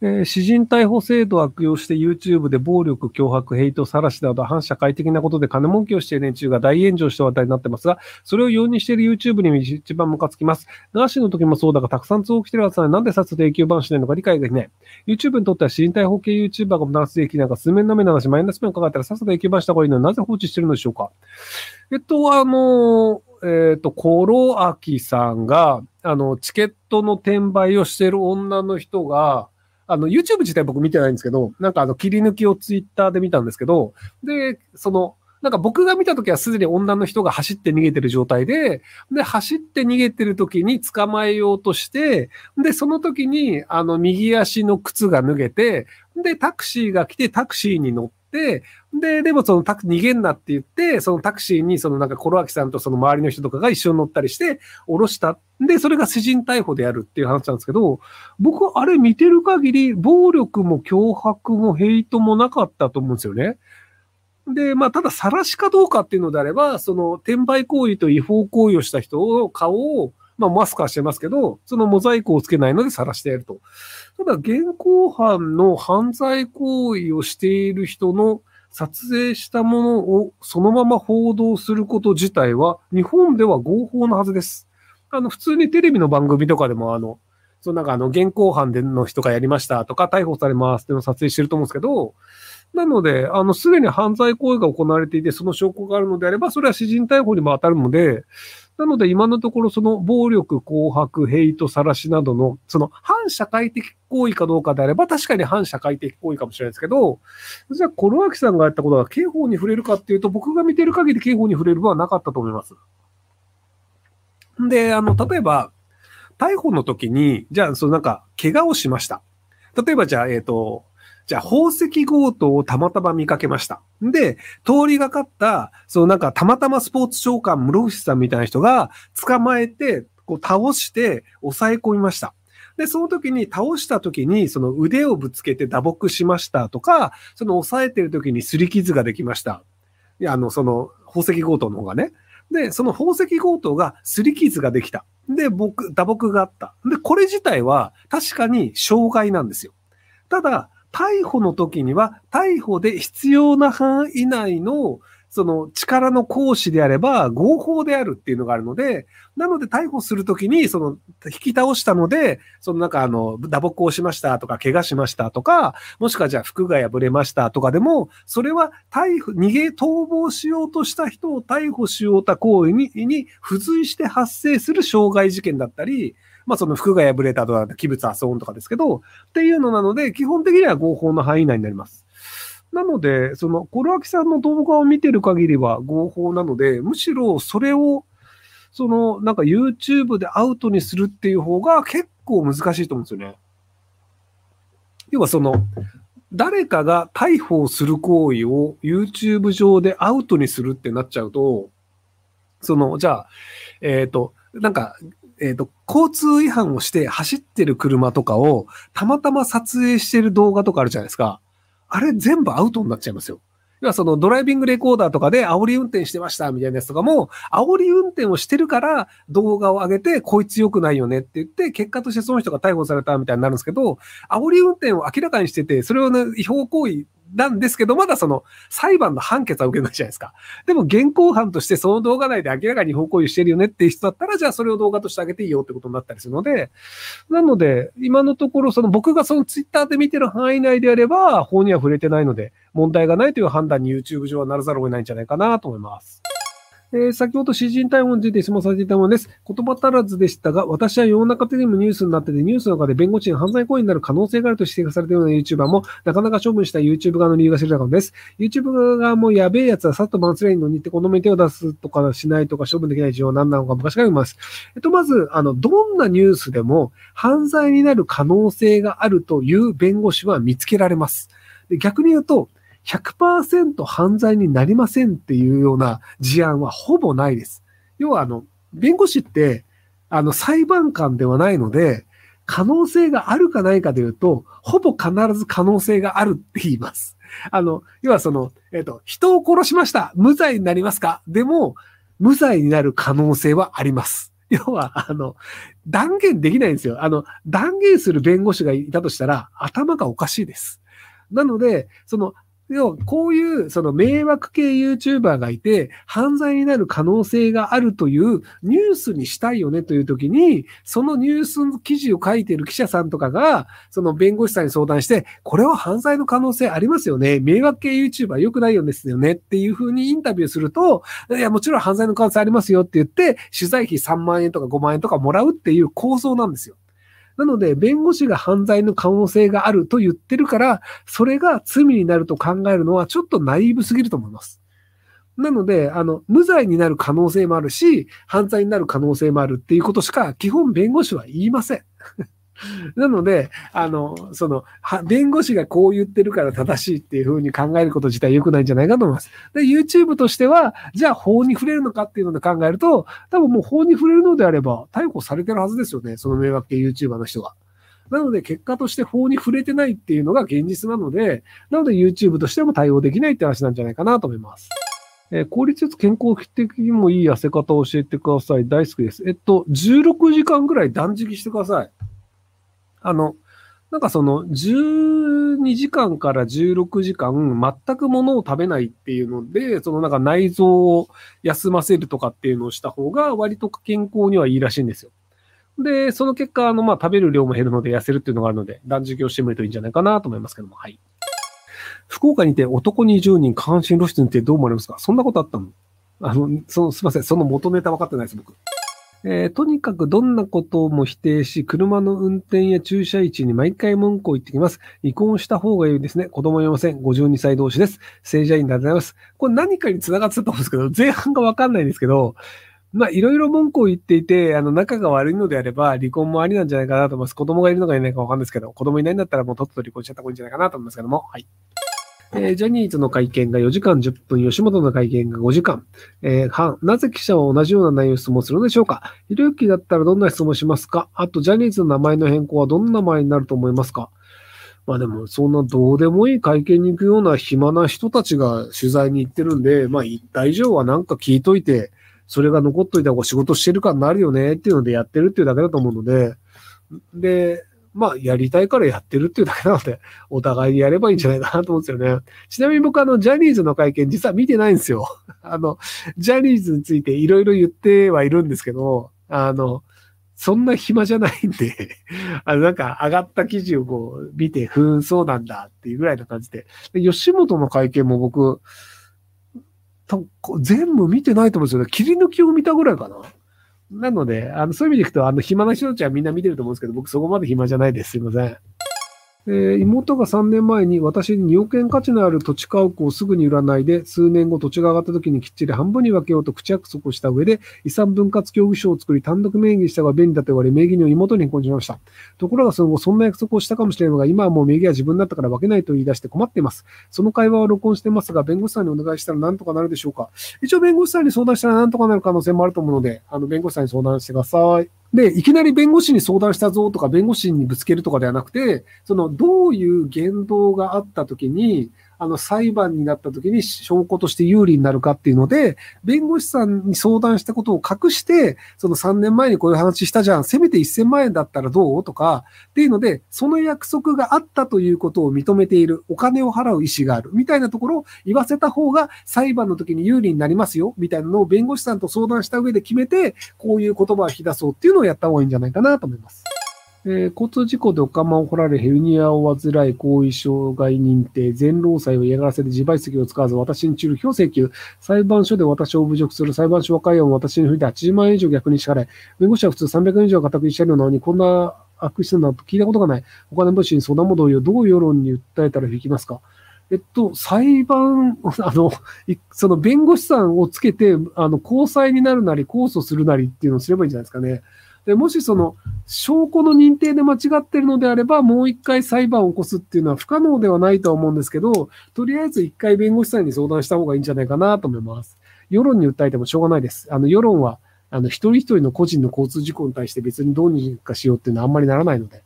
えー、詩人逮捕制度を悪用して YouTube で暴力、脅迫、ヘイト、晒しなど反社会的なことで金儲けをしている連中が大炎上して話題になってますが、それを容認している YouTube に一番ムカつきます。ガーシーの時もそうだが、たくさん通報来てるはずなのになんで殺で永久版しないのか理解ができない。YouTube にとっては詩人逮捕系 YouTuber がもたらす益なんか数面の目なのし、マイナス面をかかったらさっさと永久版した方がいいのになぜ放置してるのでしょうか。えっと、あの、えっ、と、コロアキさんが、あの、チケットの転売をしてる女の人が、あの、YouTube 自体僕見てないんですけど、なんかあの、切り抜きを Twitter で見たんですけど、で、その、なんか僕が見た時はすでに女の人が走って逃げてる状態で、で、走って逃げてる時に捕まえようとして、で、その時に、あの、右足の靴が脱げて、で、タクシーが来てタクシーに乗って、で、でもそのタク、逃げんなって言って、そのタクシーにそのなんかコロアキさんとその周りの人とかが一緒に乗ったりして、降ろした。で、それが詩人逮捕でやるっていう話なんですけど、僕は、あれ見てる限り、暴力も脅迫もヘイトもなかったと思うんですよね。で、まあ、ただ、晒しかどうかっていうのであれば、その、転売行為と違法行為をした人の顔を、まあ、マスクはしてますけど、そのモザイクをつけないので晒してやると。ただ、現行犯の犯罪行為をしている人の撮影したものをそのまま報道すること自体は、日本では合法なはずです。あの、普通にテレビの番組とかでも、あの、そのなんかあの、現行犯での人がやりましたとか、逮捕されますっていうのを撮影してると思うんですけど、なので、あの、すでに犯罪行為が行われていて、その証拠があるのであれば、それは私人逮捕にも当たるので、なので今のところその暴力、脅迫、ヘイト、晒しなどの、その反社会的行為かどうかであれば確かに反社会的行為かもしれないですけど、じゃあ、コロアキさんがやったことが刑法に触れるかっていうと、僕が見てる限り刑法に触れるのはなかったと思います。で、あの、例えば、逮捕の時に、じゃあ、そのなんか、怪我をしました。例えばじゃあ、えっ、ー、と、じゃあ、宝石強盗をたまたま見かけました。で、通りがかった、そのなんかたまたまスポーツ長官室伏さんみたいな人が捕まえて、こう倒して抑え込みました。で、その時に倒した時に、その腕をぶつけて打撲しましたとか、その押さえてる時に擦り傷ができました。いや、あの、その宝石強盗の方がね。で、その宝石強盗が擦り傷ができた。で、僕、打撲があった。で、これ自体は確かに障害なんですよ。ただ、逮捕の時には、逮捕で必要な範囲内の、その力の行使であれば合法であるっていうのがあるので、なので逮捕するときに、その引き倒したので、そのなんかあの、打撲をしましたとか、怪我しましたとか、もしくはじゃあ服が破れましたとかでも、それは逮捕、逃げ、逃亡しようとした人を逮捕しようた行為に、に付随して発生する傷害事件だったり、まあその服が破れたとか、器物破損とかですけど、っていうのなので、基本的には合法の範囲内になります。なので、その、コロアキさんの動画を見てる限りは合法なので、むしろそれを、その、なんか YouTube でアウトにするっていう方が結構難しいと思うんですよね。要はその、誰かが逮捕する行為を YouTube 上でアウトにするってなっちゃうと、その、じゃあ、えっ、ー、と、なんか、えっ、ー、と、交通違反をして走ってる車とかをたまたま撮影してる動画とかあるじゃないですか。あれ全部アウトになっちゃいますよ。要はそのドライビングレコーダーとかで煽り運転してましたみたいなやつとかも、煽り運転をしてるから動画を上げて、こいつ良くないよねって言って、結果としてその人が逮捕されたみたいになるんですけど、煽り運転を明らかにしてて、それをね、違法行為なんですけど、まだその裁判の判決は受けないじゃないですか。でも現行犯としてその動画内で明らかに違法行為してるよねっていう人だったら、じゃあそれを動画としてあげていいよってことになったりするので、なので、今のところその僕がそのツイッターで見てる範囲内であれば、法には触れてないので、問題がないという判断に YouTube 上はならざるを得ないんじゃないかなと思います。えー、先ほど詩人逮捕について質問させていたものです。言葉足らずでしたが、私は世の中的にもニュースになってて、ニュースの中で弁護士に犯罪行為になる可能性があると指摘されているような YouTuber も、なかなか処分した YouTube 側の理由が知りたかったです。YouTube 側もやべえやつはさっとマンスレインのにってこの目手を出すとかしないとか処分できない事情は何なのか昔から言います。えっと、まず、あの、どんなニュースでも犯罪になる可能性があるという弁護士は見つけられます。で逆に言うと、100%犯罪になりませんっていうような事案はほぼないです。要はあの、弁護士って、あの、裁判官ではないので、可能性があるかないかで言うと、ほぼ必ず可能性があるって言います。あの、要はその、えっ、ー、と、人を殺しました。無罪になりますか？でも、無罪になる可能性はあります。要は、あの、断言できないんですよ。あの、断言する弁護士がいたとしたら、頭がおかしいです。なので、その、要は、こういう、その迷惑系 YouTuber がいて、犯罪になる可能性があるというニュースにしたいよねという時に、そのニュースの記事を書いている記者さんとかが、その弁護士さんに相談して、これは犯罪の可能性ありますよね。迷惑系 YouTuber 良くないよですよねっていうふうにインタビューすると、いや、もちろん犯罪の可能性ありますよって言って、取材費3万円とか5万円とかもらうっていう構想なんですよ。なので、弁護士が犯罪の可能性があると言ってるから、それが罪になると考えるのはちょっとナイーブすぎると思います。なので、あの、無罪になる可能性もあるし、犯罪になる可能性もあるっていうことしか、基本弁護士は言いません。なので、あの、その、弁護士がこう言ってるから正しいっていうふうに考えること自体良くないんじゃないかと思います。で、YouTube としては、じゃあ法に触れるのかっていうので考えると、多分もう法に触れるのであれば、逮捕されてるはずですよね。その迷惑系 YouTuber の人が。なので、結果として法に触れてないっていうのが現実なので、なので YouTube としても対応できないって話なんじゃないかなと思います。えー、効率よく健康的にもいい痩せ方を教えてください。大好きです。えっと、16時間ぐらい断食してください。あの、なんかその12時間から16時間全く物を食べないっていうので、そのなんか内臓を休ませるとかっていうのをした方が割と健康にはいいらしいんですよ。で、その結果、あの、ま、食べる量も減るので痩せるっていうのがあるので、断食をしてみるといいんじゃないかなと思いますけども、はい。福岡にて男20人下半身露出にてどう思われますか？そんなことあったの？あの、その、すいません。その元ネタ分かってないです、僕。えー、とにかくどんなことも否定し、車の運転や駐車位置に毎回文句を言ってきます。離婚した方がいいですね。子供いません。52歳同士です。正社員でございます。これ何かに繋がってたと思うんですけど、前半がわかんないんですけど、まあ、いろいろ文句を言っていて、あの、仲が悪いのであれば、離婚もありなんじゃないかなと思います。子供がいるのかいないかわかんないですけど、子供いないんだったらもうとっとと離婚しちゃった方がいいんじゃないかなと思いますけども、はい。えー、ジャニーズの会見が4時間10分、吉本の会見が5時間。えー、は、なぜ記者は同じような内容を質問するのでしょうか？ひろゆきだったらどんな質問しますか？あと、ジャニーズの名前の変更はどんな名前になると思いますか？まあでも、そんなどうでもいい会見に行くような暇な人たちが取材に行ってるんで、まあ一体以上はなんか聞いといて、それが残っといた方が仕事してる感になるよねっていうのでやってるっていうだけだと思うので、で、まあ、やりたいからやってるっていうだけなので、お互いにやればいいんじゃないかなと思うんですよね。ちなみに僕あの、ジャニーズの会見実は見てないんですよ。あの、ジャニーズについていろいろ言ってはいるんですけど、あの、そんな暇じゃないんで あの、なんか上がった記事をこう見て、ふーん、そうなんだっていうぐらいな感じで。で吉本の会見も僕、全部見てないと思うんですよね。切り抜きを見たぐらいかな。なので、あの、そういう意味でいくと、あの、暇な人たちはみんな見てると思うんですけど、僕そこまで暇じゃないです。すいません。えー、妹が3年前に私に2億円価値のある土地家屋をすぐに売らないで、数年後土地が上がった時にきっちり半分に分けようと口約束をした上で、遺産分割協議書を作り単独名義したが便利だと言われ、名義に妹に変更しました。ところがその後、そんな約束をしたかもしれないが、今はもう名義は自分だったから分けないと言い出して困っています。その会話は録音してますが、弁護士さんにお願いしたら何とかなるでしょうか一応弁護士さんに相談したら何とかなる可能性もあると思うので、あの、弁護士さんに相談してください。で、いきなり弁護士に相談したぞとか、弁護士にぶつけるとかではなくて、その、どういう言動があったときに、あの、裁判になった時に証拠として有利になるかっていうので、弁護士さんに相談したことを隠して、その3年前にこういう話したじゃん、せめて1000万円だったらどう？とか、っていうので、その約束があったということを認めている、お金を払う意思がある、みたいなところを言わせた方が裁判の時に有利になりますよ、みたいなのを弁護士さんと相談した上で決めて、こういう言葉を引き出そうっていうのをやった方がいいんじゃないかなと思います。えー、交通事故でお釜を掘られ、ヘルニアを患い、後遺障害認定、全労災を嫌がらせで自賠責を使わず、私に治療費を請求。裁判所で私を侮辱する裁判所和解案を私に振りて80万円以上逆に支払い。弁護士は普通300円以上固く一社なのに、こんな悪質なと聞いたことがない。お金持ちに相談も同様、どう世論に訴えたら引きますかえっと、裁判、あの、その弁護士さんをつけて、あの、交際になるなり、控訴するなりっていうのをすればいいんじゃないですかね。で、もしその、証拠の認定で間違ってるのであれば、もう一回裁判を起こすっていうのは不可能ではないとは思うんですけど、とりあえず一回弁護士さんに相談した方がいいんじゃないかなと思います。世論に訴えてもしょうがないです。あの、世論は、あの、一人一人の個人の交通事故に対して別にどうにかしようっていうのはあんまりならないので。